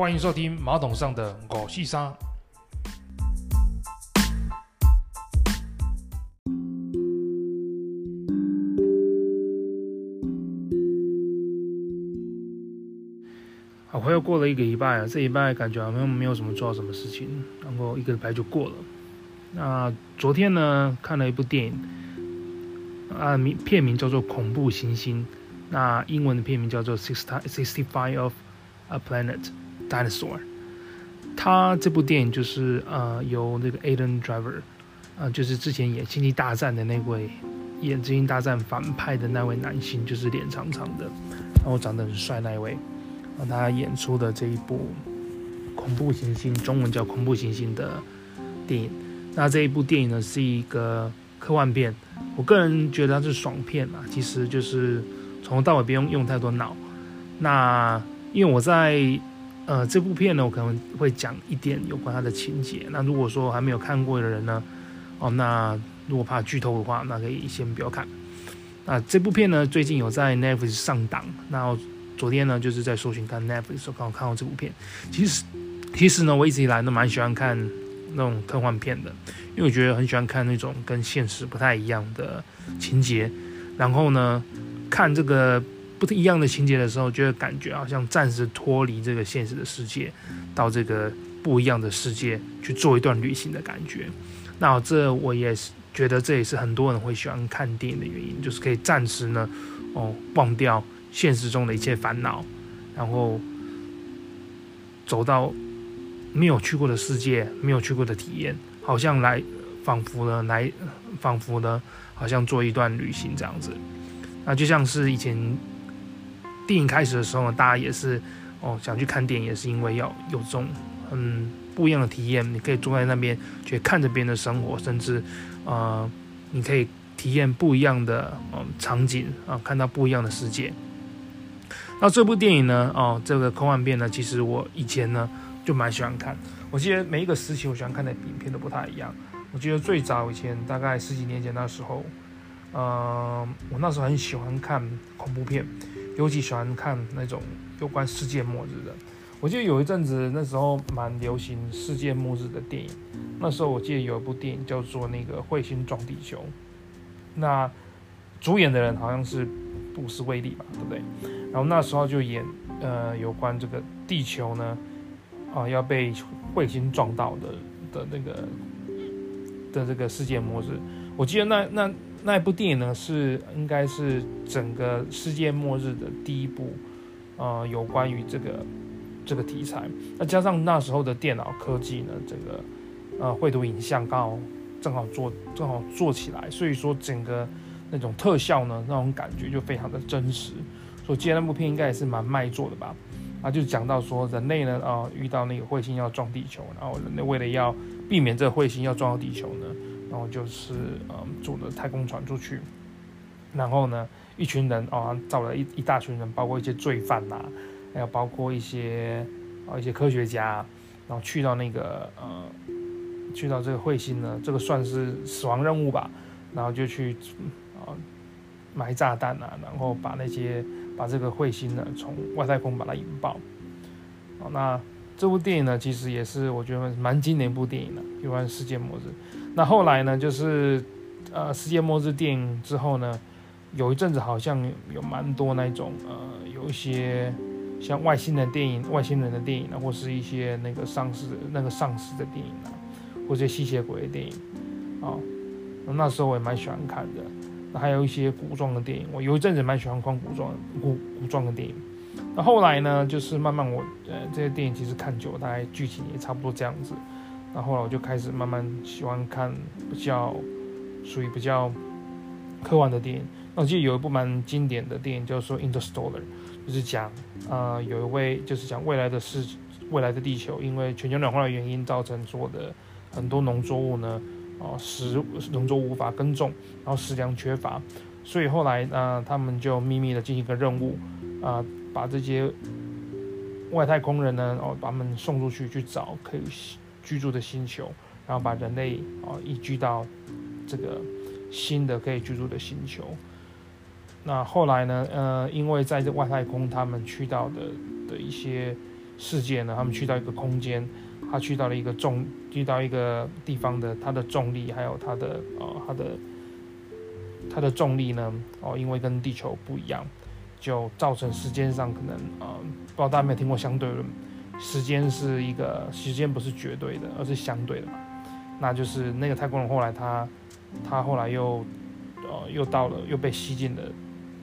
欢迎收听马桶上的五四三。好，快又过了一个礼拜了，这礼拜感觉好像没有什么做到什么事情，然后一个礼拜就过了。那昨天呢，看了一部电影，啊，名片名叫做《恐怖行星》，那英文的片名叫做《Sixty Sixty Five of a Planet Dinosaur》。他这部电影就是呃，由那个 Adam Driver，呃，就是之前演《星际大战》的那位演《星际大战》反派的那位男星，就是脸长长的，然后长得很帅那一位。他演出的这一部《恐怖行星》，中文叫《恐怖行星》的电影。那这一部电影呢，是一个科幻片。我个人觉得它是爽片嘛，其实就是从头到尾不用用太多脑。那因为我在呃这部片呢，我可能会讲一点有关它的情节。那如果说还没有看过的人呢，哦，那如果怕剧透的话，那可以先不要看。那这部片呢，最近有在 Netflix 上档。那昨天呢，就是在搜寻看 Netflix 的时候，刚好看到这部片。其实，其实呢，我一直以来都蛮喜欢看那种科幻片的，因为我觉得很喜欢看那种跟现实不太一样的情节。然后呢，看这个不一样的情节的时候，就会感觉好像暂时脱离这个现实的世界，到这个不一样的世界去做一段旅行的感觉。那这我也是觉得这也是很多人会喜欢看电影的原因，就是可以暂时呢，哦，忘掉。现实中的一切烦恼，然后走到没有去过的世界，没有去过的体验，好像来仿佛呢来仿佛呢，好像做一段旅行这样子。那就像是以前电影开始的时候呢，大家也是哦想去看电影，也是因为要有这种嗯不一样的体验。你可以坐在那边，去看着别人的生活，甚至呃你可以体验不一样的嗯场景啊，看到不一样的世界。那这部电影呢？哦，这个科幻片呢，其实我以前呢就蛮喜欢看。我记得每一个时期我喜欢看的影片都不太一样。我记得最早以前，大概十几年前那时候，呃，我那时候很喜欢看恐怖片，尤其喜欢看那种有关世界末日的。我记得有一阵子那时候蛮流行世界末日的电影。那时候我记得有一部电影叫做那个《彗星撞地球》，那主演的人好像是布斯威利吧，对不对？然后那时候就演，呃，有关这个地球呢，啊，要被彗星撞到的的那个的这个世界末日。我记得那那那一部电影呢，是应该是整个世界末日的第一部，啊，有关于这个这个题材。那加上那时候的电脑科技呢，这个呃绘图影像刚好正好做正好做起来，所以说整个那种特效呢，那种感觉就非常的真实。我记得那部片应该也是蛮卖座的吧，啊，就讲到说人类呢，啊、遇到那个彗星要撞地球，然后人类为了要避免这个彗星要撞到地球呢，然后就是嗯，坐着太空船出去，然后呢，一群人啊，找了一一大群人，包括一些罪犯呐、还有包括一些啊一些科学家，然后去到那个呃，去到这个彗星呢，这个算是死亡任务吧，然后就去啊埋炸弹啊，然后把那些。把这个彗星呢从外太空把它引爆，好，那这部电影呢其实也是我觉得蛮经典一部电影的，有关世界末日。那后来呢就是呃世界末日电影之后呢，有一阵子好像有蛮多那种呃有一些像外星人电影、外星人的电影啊，或是一些那个丧尸那个丧尸的电影啊，或者吸血鬼的电影啊，那时候我也蛮喜欢看的。那还有一些古装的电影，我有一阵子蛮喜欢看古装古古装的电影。那后来呢，就是慢慢我呃这些电影其实看久了，大概剧情也差不多这样子。那后来我就开始慢慢喜欢看比较属于比较科幻的电影。那我记得有一部蛮经典的电影叫做《Interstellar》，就是讲呃有一位就是讲未来的世未来的地球，因为全球暖化的原因造成做的很多农作物呢。哦，食农作物无法耕种，然后食粮缺乏，所以后来呢、他们就秘密的进行一个任务，啊、把这些外太空人呢，哦，把他们送出去去找可以居住的星球，然后把人类啊移居到这个新的可以居住的星球。那后来呢，呃，因为在这外太空他们去到的的一些世界呢，他们去到一个空间，他去到了一个重，去到一个地方的它的重力，还有它的呃它的它的重力呢，哦，因为跟地球不一样，就造成时间上可能呃，不知道大家有没有听过相对论？时间是一个时间不是绝对的，而是相对的嘛。那就是那个太空人后来他他后来又呃又到了又被吸进了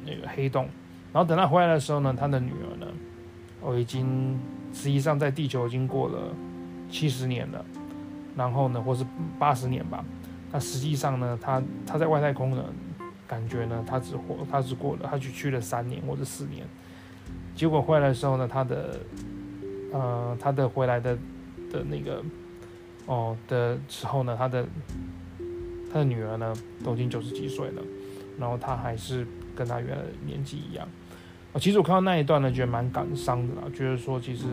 那个黑洞，然后等他回来的时候呢，他的女儿呢，我已经。实际上，在地球已经过了七十年了，然后呢，或是八十年吧。那实际上呢，他他在外太空呢，感觉呢，他只活，他只过了，他只去了三年或者四年。结果回来的时候呢，他的呃，他的回来的的那个哦的时候呢，他的他的女儿呢，都已经九十几岁了，然后他还是跟他原来的年纪一样。其实我看到那一段呢，觉得蛮感伤的啦。觉得说，其实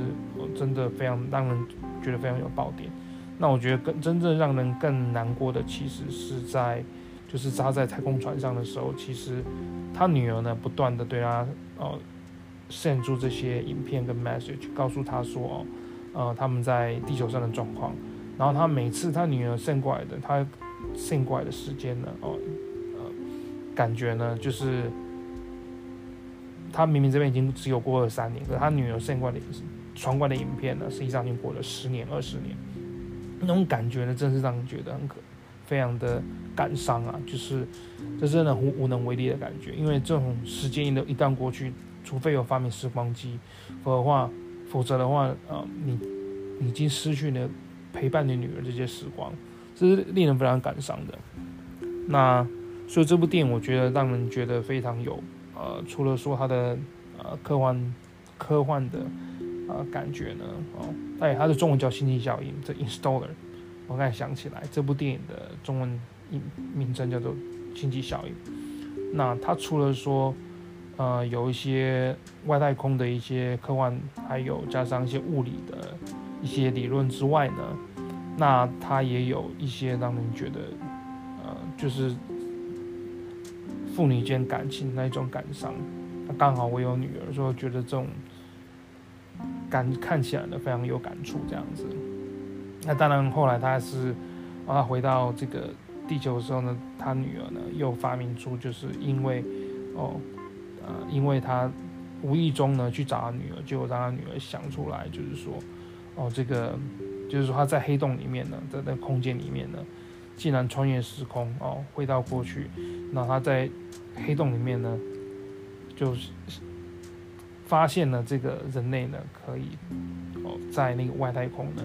真的非常让人觉得非常有爆点。那我觉得更真正让人更难过的，其实是在就是扎在太空船上的时候，其实他女儿呢不断的对他呃 send 出这些影片跟 message，告诉他说哦呃他们在地球上的状况。然后他每次他女儿送过来的，他送过来的时间呢哦呃感觉呢就是。他明明这边已经只有过了三年，可是他女儿送过来的传过来的影片呢，实际上已经过了十年、二十年，那种感觉呢，真是让人觉得很可，非常的感伤啊！就是这真的无无能为力的感觉，因为这种时间一一旦过去，除非有发明时光机，否则的话，否则的话，呃，你你已经失去了陪伴你女儿这些时光，这是令人非常感伤的。那所以这部电影，我觉得让人觉得非常有。呃，除了说它的呃科幻科幻的呃感觉呢，哦，哎，它的中文叫《星际效应》这 Installer 我刚才想起来这部电影的中文名名称叫做《星际效应》。那它除了说呃有一些外太空的一些科幻，还有加上一些物理的一些理论之外呢，那它也有一些让人觉得呃就是。父女间感情那一种感伤，那刚好我有女儿，所以觉得这种感看起来呢非常有感触这样子。那当然后来他是啊回到这个地球的时候呢，他女儿呢又发明出，就是因为哦呃因为他无意中呢去找他女儿，结果让他女儿想出来，就是说哦这个就是说他在黑洞里面呢，在那空间里面呢。竟然穿越时空哦，回到过去，那他在黑洞里面呢，就是发现了这个人类呢可以哦，在那个外太空呢，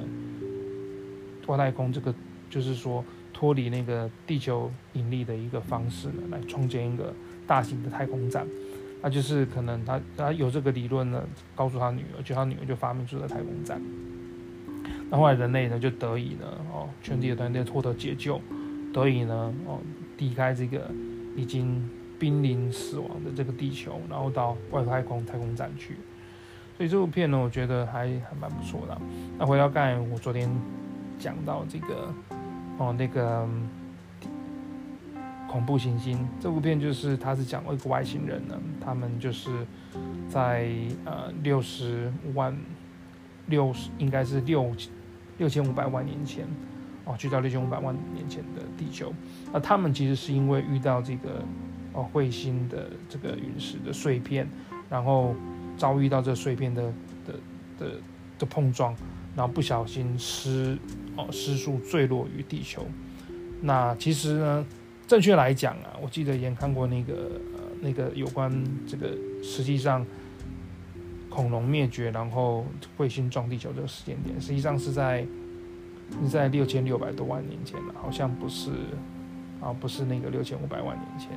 外太空这个就是说脱离那个地球引力的一个方式呢，来创建一个大型的太空站。那就是可能他他有这个理论呢，告诉他女儿，就他女儿就发明出了太空站。那后来人类呢就得以呢哦，全体的团队获得解救，得以呢哦离开这个已经濒临死亡的这个地球，然后到外太空太空站去。所以这部片呢，我觉得还还蛮不错的。那回到刚才我昨天讲到这个哦那个恐怖行星这部片，就是它是讲一个外星人呢，他们就是在呃六十万六十应该是六。六千五百万年前，哦，去到六千五百万年前的地球，那他们其实是因为遇到这个哦彗星的这个陨石的碎片，然后遭遇到这碎片的的的的碰撞，然后不小心失哦失速坠落于地球。那其实呢，正确来讲啊，我记得也看过那个呃那个有关这个实际上。恐龙灭绝，然后彗星撞地球这个时间点，实际上是在是在六千六百多万年前了，好像不是啊，不是那个六千五百万年前。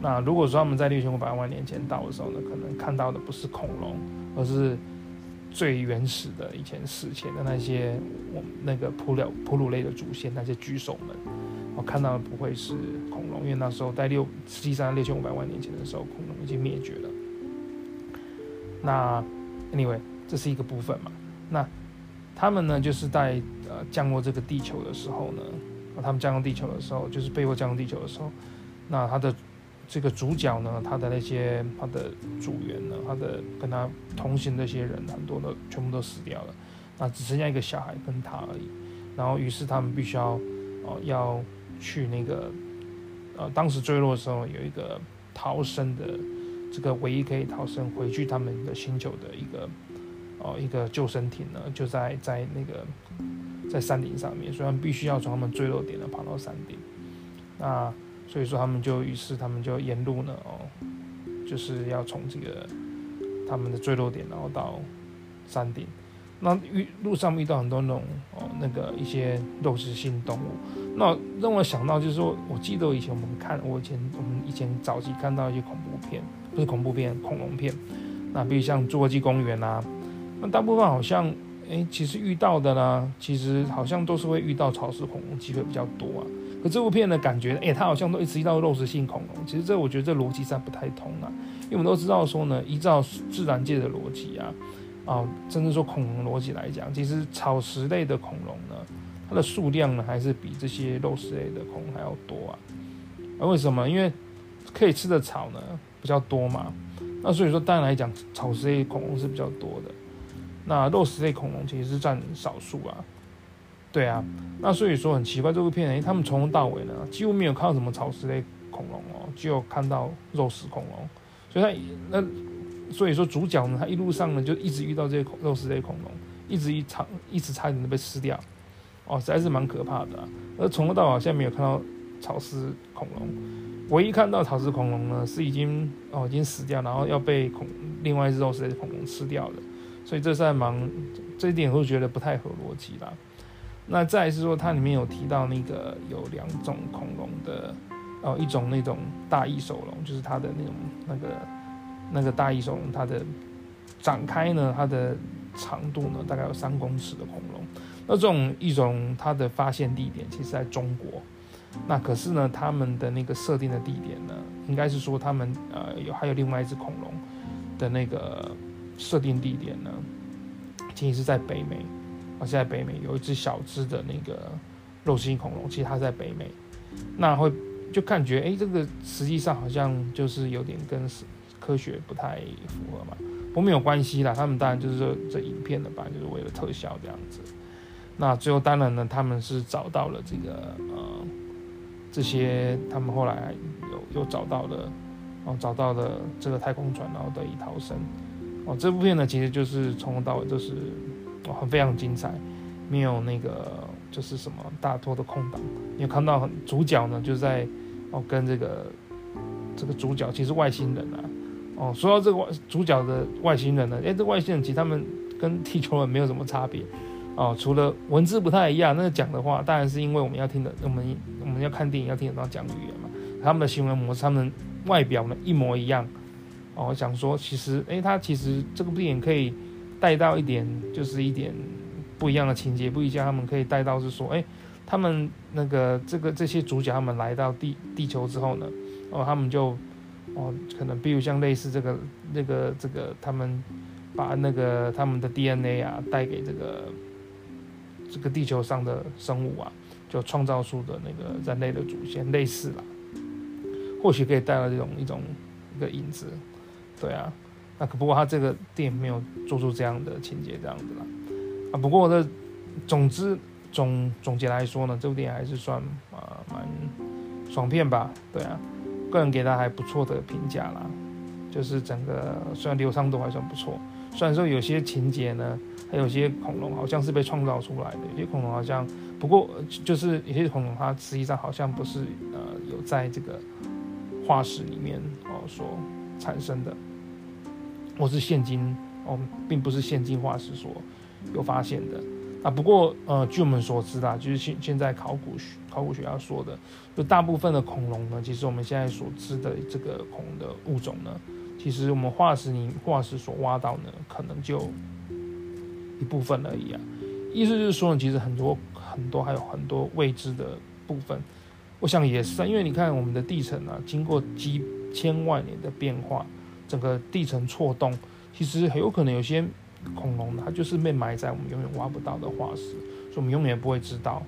那如果说他们在六千五百万年前到的时候呢，可能看到的不是恐龙，而是最原始的以前史前的那些我们那个哺乳哺乳类的祖先，那些巨兽们，我看到的不会是恐龙，因为那时候在六实际上六千五百万年前的时候，恐龙已经灭绝了。那，anyway，这是一个部分嘛。那他们呢，就是在呃降落这个地球的时候呢，他们降落地球的时候，就是被迫降落地球的时候，那他的这个主角呢，他的那些他的组员呢，他的跟他同行的那些人，很多都全部都死掉了，那只剩下一个小孩跟他而已。然后于是他们必须要哦要去那个呃当时坠落的时候有一个逃生的这个唯一可以逃生回去他们的星球的一个哦一个救生艇呢，就在在那个在山顶上面，所以他们必须要从他们坠落点呢跑到山顶。那所以说他们就于是他们就沿路呢哦，就是要从这个他们的坠落点，然后到山顶。那遇路上遇到很多那种哦那个一些肉食性动物，那让我想到就是说，我记得以前我们看我以前我们以前早期看到一些恐怖片，不是恐怖片，恐龙片。那比如像侏罗纪公园啊，那大部分好像哎、其实遇到的呢，其实好像都是会遇到草食恐龙机会比较多啊。可这部片的感觉，哎、它好像都一直遇到肉食性恐龙。其实这我觉得这逻辑上不太通啊，因为我们都知道说呢，依照自然界的逻辑啊，啊，甚至说恐龙逻辑来讲，其实草食类的恐龙呢，它的数量呢还是比这些肉食类的恐龙还要多啊。而为什么？因为可以吃的草呢比较多嘛。那所以说，当然来讲，草食类恐龙是比较多的。那肉食类恐龙其实是占少数啊。对啊，那所以说很奇怪，这部片，哎，他们从头到尾呢，几乎没有看到什么草食类恐龙哦，只有看到肉食恐龙，所以他那所以说主角呢，他一路上呢就一直遇到这些肉食类恐龙，一直一场一直差点都被吃掉，哦，实在是蛮可怕的啊。而从头到尾好像没有看到草食恐龙，唯一看到草食恐龙呢是已经哦已经死掉，然后要被恐另外一只肉食类恐龙吃掉了，所以这是蛮这一点我觉得不太合逻辑啦。那再是说，它里面有提到那个有两种恐龙的，哦，一种那种大翼手龙，就是它的那种那个那个大翼手龙，它的展开呢，它的长度呢，大概有三公尺的恐龙。那这种一种它的发现地点其实在中国，那可是呢，他们的那个设定的地点呢，应该是说他们呃有还有另外一只恐龙的那个设定地点呢，其实是在北美。而，现在北美有一只小只的那个肉食恐龙，其实它在北美，那会就感觉，哎，这个实际上好像就是有点跟科学不太符合嘛。不过没有关系啦，他们当然就是说这影片的吧，就是为了特效这样子。那最后当然呢，他们是找到了这个呃这些，他们后来有又找到了，哦，找到了这个太空船，然后得以逃生。哦，这部片呢，其实就是从头到尾都是。很非常精彩，没有那个就是什么大多的空档，你有看到主角呢，就在哦跟这个这个主角其实外星人啊，哦说到这个外主角的外星人呢，诶，这外星人其实他们跟地球人没有什么差别哦，除了文字不太一样，那个讲的话当然是因为我们要听的，我们我们要看电影要听得到讲语言嘛，他们的行为模式，他们外表呢一模一样哦，想说其实诶，他其实这个电影可以。带到一点就是一点不一样的情节，不一样，他们可以带到是说，哎，他们那个这个这些主角他们来到地地球之后呢，哦，他们就哦，可能比如像类似这个那个这个，他们把那个他们的 DNA 啊带给这个这个地球上的生物啊，就创造出的那个人类的祖先类似啦，或许可以带来这种一种一个影子，对啊。那可不过他这个电影没有做出这样的情节，这样子啦。啊，不过这总之总总结来说呢，这部电影还是算啊蛮爽片吧，对啊，个人给他还不错的评价啦。就是整个虽然流畅度还算不错，虽然说有些情节呢，还有些恐龙好像是被创造出来的，有些恐龙好像不过就是有些恐龙它实际上好像不是呃有在这个化石里面哦所产生的。或是现今哦，并不是现今化石所有发现的啊。不过呃，据我们所知啦，就是现现在考古学考古学家说的，就大部分的恐龙呢，其实我们现在所知的这个恐龙的物种呢，其实我们化石里化石所挖到呢，可能就一部分而已啊。意思就是说呢，其实很多很多还有很多未知的部分。我想也是啊，因为你看我们的地层啊，经过几千万年的变化。整个地层错动，其实很有可能有些恐龙它就是被埋在我们永远挖不到的化石，所以我们永远不会知道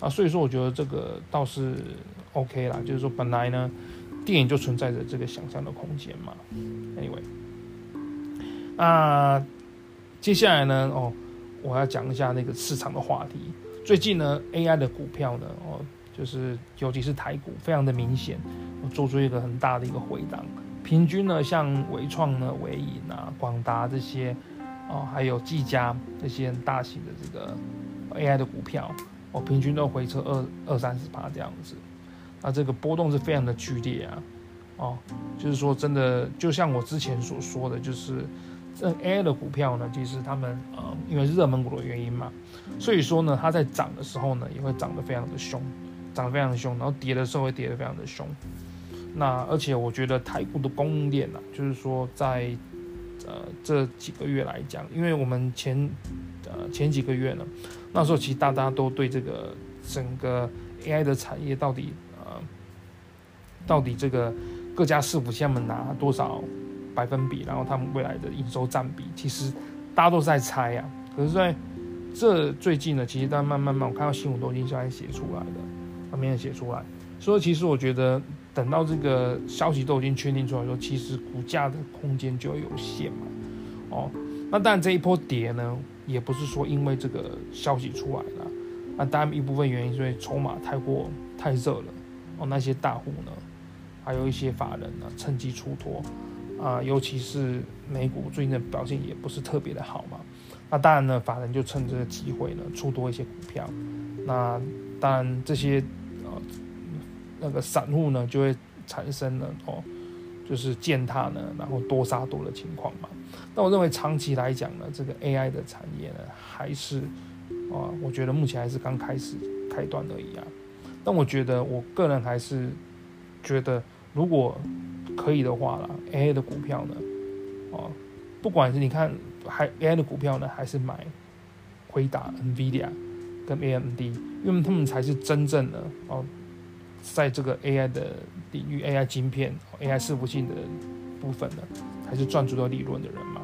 啊。所以说，我觉得这个倒是 OK 啦，就是说本来呢，电影就存在着这个想象的空间嘛。Anyway，那接下来呢，哦，我要讲一下那个市场的话题。最近呢，AI 的股票呢，哦，就是尤其是台股，非常的明显，做出一个很大的一个回档。平均呢，像纬创呢、纬颖啊、广达这些，哦，还有技嘉这些大型的这个 AI 的股票，哦，平均都回撤二二三十趴这样子。那这个波动是非常的剧烈啊，哦，就是说真的，就像我之前所说的，就是这 AI 的股票呢，其实他们呃，因为热门股的原因嘛。所以说呢，它在涨的时候呢，也会涨得非常的凶，涨得非常的凶，然后跌的时候会跌得非常的凶。那而且我觉得台股的供应链呢，就是说在呃这几个月来讲，因为我们前呃前几个月呢，那时候其实大家都对这个整个 AI 的产业到底到底这个各家伺服器他们拿多少百分比，然后他们未来的营收占比，其实大家都在猜呀、啊，可是在这最近呢，其实大家慢慢慢，我看到新闻都已经在写出来的，慢慢写出来。所以其实我觉得，等到这个消息都已经确定出来的时候，其实股价的空间就有限嘛。哦，那当然这一波跌呢，也不是说因为这个消息出来了，那当然一部分原因，所以筹码太过太热了。哦，那些大户呢，还有一些法人呢，趁机出脱啊，尤其是美股最近的表现也不是特别的好嘛。那当然呢，法人就趁这个机会呢，出多一些股票。那当然这些呃那个散户呢，就会产生了哦，就是践踏呢，然后多杀多的情况嘛。那我认为长期来讲呢，这个 AI 的产业呢，还是啊，我觉得目前还是刚开始开端而已啊。但我觉得我个人还是觉得，如果可以的话啦，AI 的股票呢，哦，不管是你看。还 AI 的股票呢，还是买辉达、NVIDIA 跟 AMD，因为他们才是真正的哦，在这个 AI 的领域，AI 晶片、AI 伺服器的部分呢，还是赚最多利润的人嘛，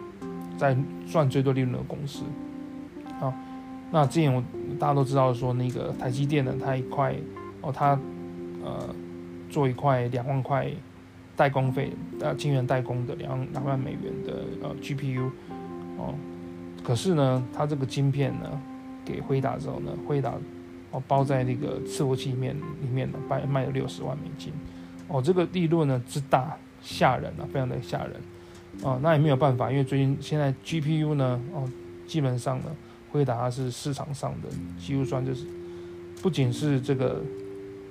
在赚最多利润的公司。好，那之前我大家都知道说，那个台积电呢，它一块哦，他呃做一块两万块代工费，呃，晶圆代工的两两万美元的呃 GPU。哦，可是呢，它这个晶片呢，给辉达之后呢，辉达哦包在那个伺服器里面里面呢，卖卖了六十万美金，哦，这个利润呢之大吓人啊，非常的吓人，哦，那也没有办法，因为最近现在 GPU 呢，哦，基本上呢，辉达是市场上的几乎算就是，不仅是这个，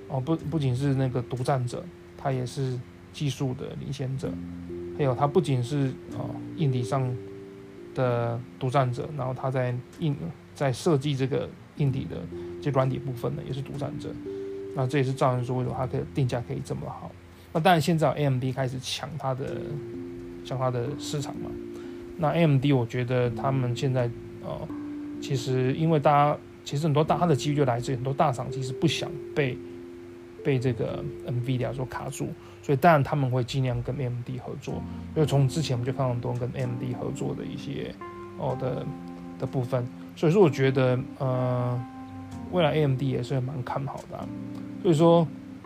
哦不不仅是那个独占者，他也是技术的领先者，还有他不仅是哦硬体上。的独占者，然后他在硬在设计这个硬体的这软体部分呢，也是独占者。那这也是造成说为什么它可以定价可以这么好。那当然现在 AMD 开始抢它的抢它的市场嘛。那 AMD 我觉得他们现在呃，其实因为大家其实很多大它的机遇就来自于很多大厂其实不想被被这个 NVIDIA 所卡住。所以当然他们会尽量跟 AMD 合作，因为从之前我们就看到很多跟 AMD 合作的一些哦的的部分，所以说我觉得呃未来 AMD 也是蛮看好的。所以说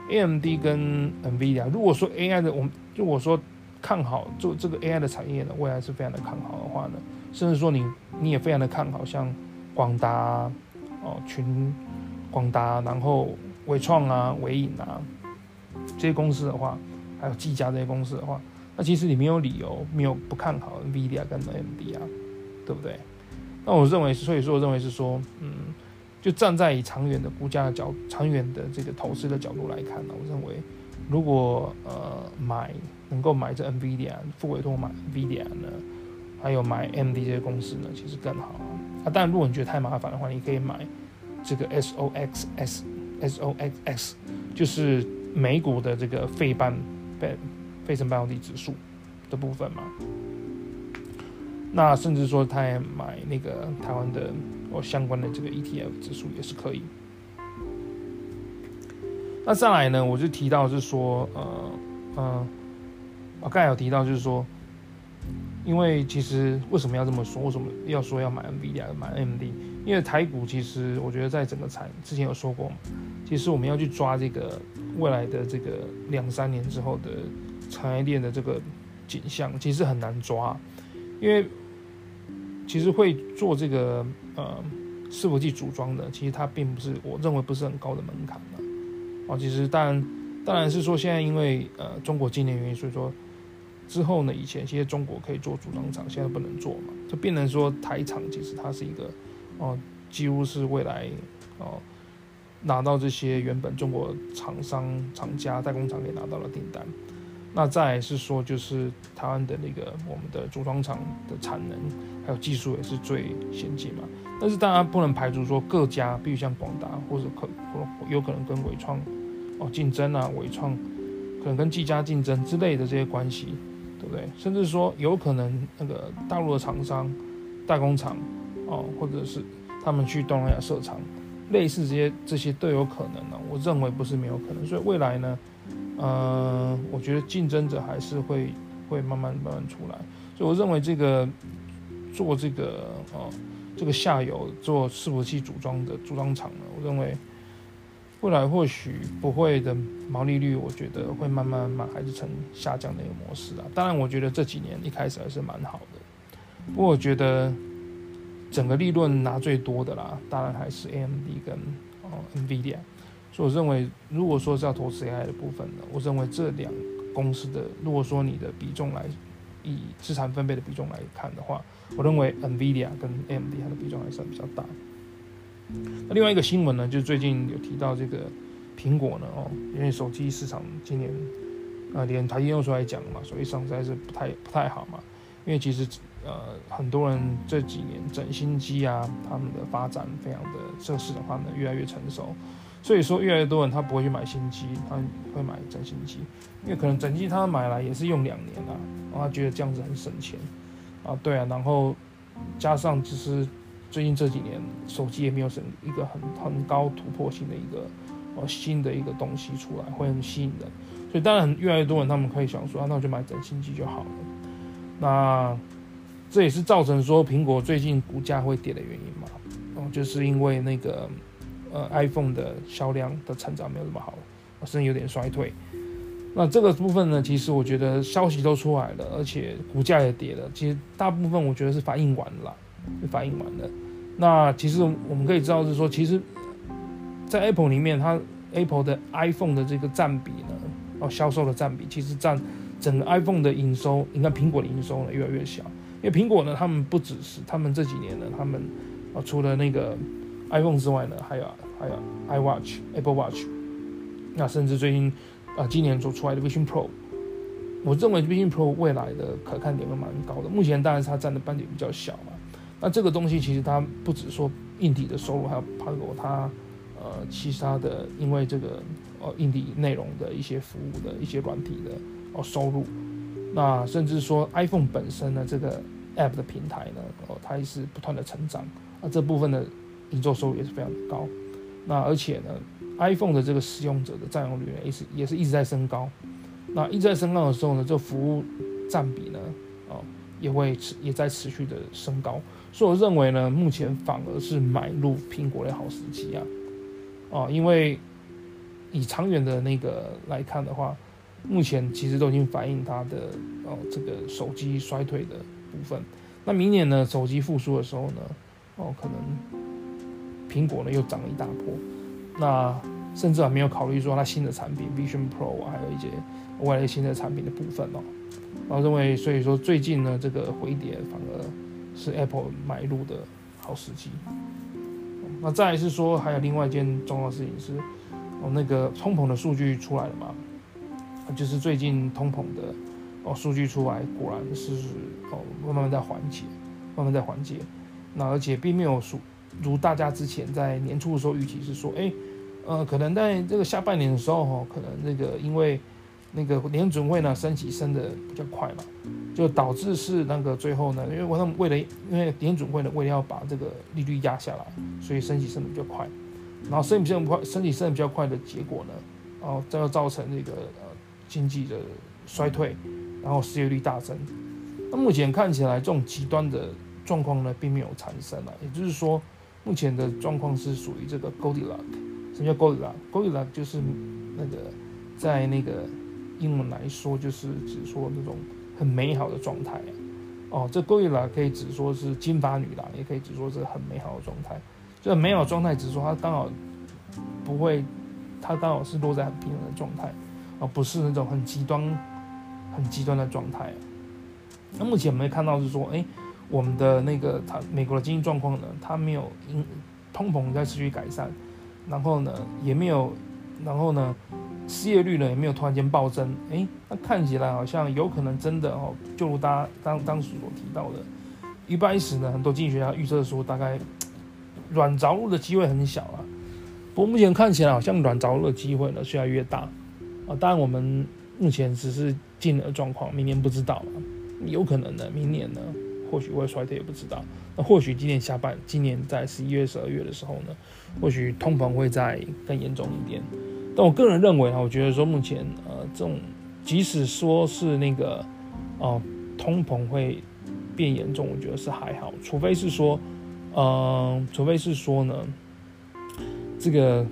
AMD 跟 NVIDIA，如果说 AI 的我们如果说看好做这个 AI 的产业呢，未来是非常的看好的话呢，甚至说你你也非常的看好像广达哦群广达，然后伟创啊、伟影啊这些公司的话。还有技嘉这些公司的话，那其实你没有理由没有不看好 NVIDIA 跟 AMD 啊，对不对？那我认为，所以说我认为是说，嗯，就站在以长远的股价的角，长远的这个投资的角度来看呢，我认为，如果呃买能够买这 NVIDIA，复委托买 NVIDIA 呢，还有买 AMD 这些公司呢，其实更好啊。啊，当然如果你觉得太麻烦的话，你可以买这个 SOXS SOXS，就是美股的这个费半。费费城半导体指数的部分嘛，那甚至说他也买那个台湾的哦相关的这个 ETF 指数也是可以。那再来呢，我就提到是说，呃呃，我刚才有提到就是说，因为其实为什么要这么说？为什么要说要买 NVIDIA 买 AMD？因为台股其实我觉得在整个产之前有说过嘛，其实我们要去抓这个未来的这个两三年之后的产业链的这个景象，其实很难抓，因为其实会做这个呃伺服器组装的，其实它并不是我认为不是很高的门槛嘛。哦，其实当然当然是说现在因为呃中国今年原因，所以说之后呢，以前其实中国可以做组装厂，现在不能做嘛，就变成说台厂其实它是一个哦几乎是未来哦。拿到这些原本中国厂商、厂家、代工厂给拿到的订单，那再是说，就是台湾的那个我们的组装厂的产能还有技术也是最先进嘛。但是当然不能排除说各家，比如像广达或者可有可能跟伟创哦竞争啊，伟创可能跟技嘉竞争之类的这些关系，对不对？甚至说有可能那个大陆的厂商、代工厂哦，或者是他们去东南亚设厂。类似这些这些都有可能呢，我认为不是没有可能，所以未来呢，呃，我觉得竞争者还是会会慢慢慢慢出来，所以我认为这个做这个哦这个下游做伺服器组装的组装厂呢，我认为未来或许不会的毛利率，我觉得会慢慢慢还是呈下降的一个模式啊。当然，我觉得这几年一开始还是蛮好的，不过我觉得。整个利润拿最多的啦，当然还是 AMD 跟哦 NVIDIA，所以我认为，如果说是要投资 AI 的部分呢，我认为这两公司的，如果说你的比重来以资产分配的比重来看的话，我认为 NVIDIA 跟 AMD 它的比重还算比较大。那另外一个新闻呢，就是最近有提到这个苹果呢，哦，因为手机市场今年啊，连台积电出来讲嘛，手机市场实在是不太不太好嘛，因为其实。呃，很多人这几年整新机啊，他们的发展非常的这个市场化呢越来越成熟，所以说越来越多人他不会去买新机，他会买整新机，因为可能整机他买来也是用两年啊，然后他觉得这样子很省钱。啊，对啊，然后加上只是最近这几年手机也没有什一个很很高突破性的一个呃新的一个东西出来，会很吸引人，所以当然越来越多人他们可以想说，啊，那我就买整新机就好了，那。这也是造成说苹果最近股价会跌的原因嘛？哦，就是因为那个呃 iPhone 的销量的成长没有那么好，甚至有点衰退。那这个部分呢，其实我觉得消息都出来了，而且股价也跌了。其实大部分我觉得是反应完了，反应完了。那其实我们可以知道是说，其实，在 Apple 里面，它 Apple 的 iPhone 的这个占比呢，哦，销售的占比其实占整个 iPhone 的营收，你看苹果的营收呢越来越小。因为苹果呢，他们不只是他们这几年呢，他们啊除了那个 iPhone 之外呢，还有还有 iWatch、Apple Watch，那甚至最近啊今年做出来的 Vision Pro，我认为 Vision Pro 未来的可看点都蛮高的。目前当然是它占的班底比较小嘛，那这个东西其实它不只说硬体的收入，还有包括它呃其他的，因为这个呃硬体内容的一些服务的一些软体的哦收入。那甚至说，iPhone 本身呢，这个 App 的平台呢，哦，它也是不断的成长，啊这部分的营收收入也是非常高。那而且呢，iPhone 的这个使用者的占用率呢，也是也是一直在升高。那一直在升高的时候呢，这服务占比呢，哦，也会持也在持续的升高。所以我认为呢，目前反而是买入苹果的好时机啊，哦，因为以长远的那个来看的话。目前其实都已经反映它的哦，这个手机衰退的部分。那明年呢，手机复苏的时候呢，哦，可能苹果呢又涨了一大波。那甚至还没有考虑说它新的产品 Vision Pro 还有一些未来新的产品的部分哦。然后认为，所以说最近呢，这个回跌反而是 Apple 买入的好时机。那再来是说，还有另外一件重要事情是，哦，那个通膨的数据出来了嘛？就是最近通膨的哦数据出来，果然是哦慢慢在缓解，慢慢在缓解。那而且并没有说如大家之前在年初的时候预期是说，哎，呃，可能在这个下半年的时候哈，可能那个因为那个联准会呢升息升的比较快嘛，就导致是那个最后呢，因为他们为了因为联准会呢为了要把这个利率压下来，所以升息升的比较快，然后升息升快，升息升的比较快的结果呢，哦，这要造成这个呃。经济的衰退，然后失业率大增。那目前看起来，这种极端的状况呢，并没有产生了。也就是说，目前的状况是属于这个 Goldilocks。什么叫 Goldilocks？Goldilocks 就是那个在那个英文来说，就是指说那种很美好的状态。哦，这 Godzilla 可以指说是金发女郎，也可以指说是很美好的状态。这个美好状态，只是说它刚好不会，它刚好是落在很平衡的状态，而不是那种很极端、很极端的状态。那目前我们看到是说，哎，我们的那个它美国的经济状况呢，它没有因通膨在持续改善，然后呢也没有，然后呢失业率呢也没有突然间暴增，哎，那看起来好像有可能真的哦，就如大家当当时所提到的，一开始呢很多经济学家预测说大概。软着陆的机会很小啊，不过目前看起来好像软着陆的机会呢越来越大啊。当然我们目前只是今年的状况，明年不知道啊，有可能呢，明年呢或许会衰退也不知道。那或许今年下半，今年在十一月、十二月的时候呢，或许通膨会再更严重一点。但我个人认为啊，我觉得说目前呃这种即使说是那个哦、通膨会变严重，我觉得是还好，除非是说。嗯，除非是说呢，这个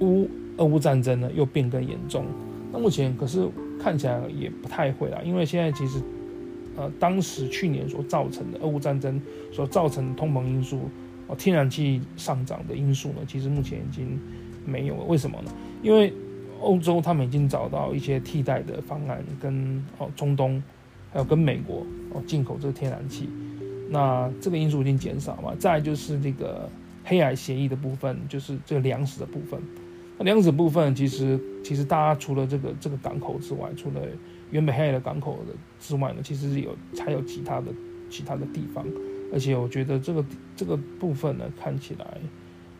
乌俄乌战争呢又变更严重，那目前可是看起来也不太会啦，因为现在其实，呃，当时去年所造成的俄乌战争所造成的通膨因素，哦，天然气上涨的因素呢，其实目前已经没有了。为什么呢？因为欧洲他们已经找到一些替代的方案，跟哦中东还有跟美国哦进口这个天然气。那这个因素已经减少嘛？再就是这个黑海协议的部分，就是这个粮食的部分。那粮食部分，其实其实大家除了这个这个港口之外，除了原本黑的港口的之外呢，其实有还有其他的其他的地方。而且我觉得这个这个部分呢，看起来，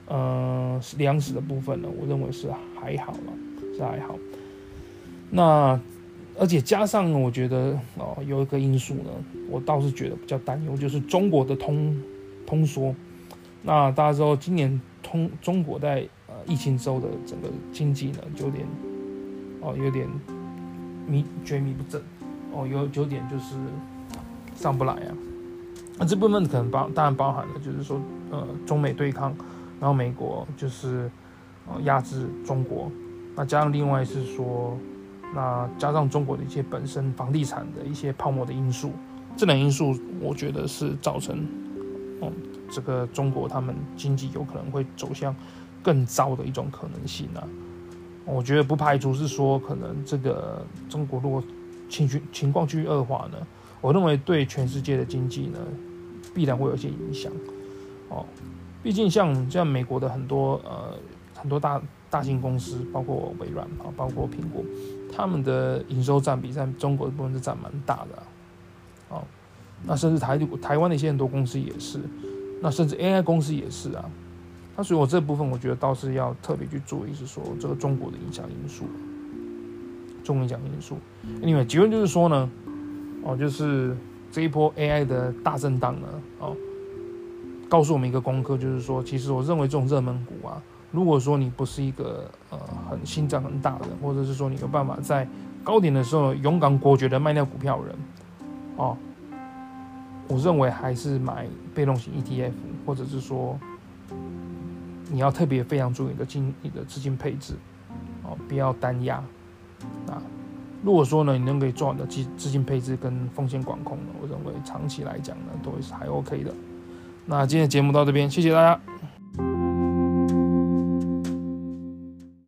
呃，粮食的部分呢，我认为是还好了，是还好。那。而且加上，我觉得哦，有一个因素呢，我倒是觉得比较担忧，就是中国的通通缩。那大家知道，今年通中国在疫情之后的整个经济呢，有点哦，有点迷觉迷不振哦，有有点就是上不来啊。那这部分可能包当然包含了，就是说呃中美对抗，然后美国就是呃压制中国，那加上另外是说。那加上中国的一些本身房地产的一些泡沫的因素，这两因素我觉得是造成，嗯，这个中国他们经济有可能会走向更糟的一种可能性啊。我觉得不排除是说，可能这个中国如果情绪情况继续恶化呢，我认为对全世界的经济呢，必然会有一些影响。哦，毕竟像像美国的很多呃很多大大型公司，包括微软啊，包括苹果。他们的营收占比在中国的部分是占蛮大的，啊，哦，那甚至台台湾的一些很多公司也是，那甚至 AI 公司也是啊，那所以我这部分我觉得倒是要特别去注意，是说这个中国的影响因素，中国影响因素。另外结论就是说呢，哦，就是这一波 AI 的大震荡呢，哦，告诉我们一个功课，就是说，其实我认为这种热门股啊。如果说你不是一个呃很心脏很大的，或者是说你有办法在高点的时候勇敢果决的卖掉股票的人，哦，我认为还是买被动型 ETF，或者是说你要特别非常注意你的金你的资金配置，哦，不要单压啊。如果说呢你能够做好的资资金配置跟风险管控呢，我认为长期来讲呢都会是还 OK 的。那今天的节目到这边，谢谢大家。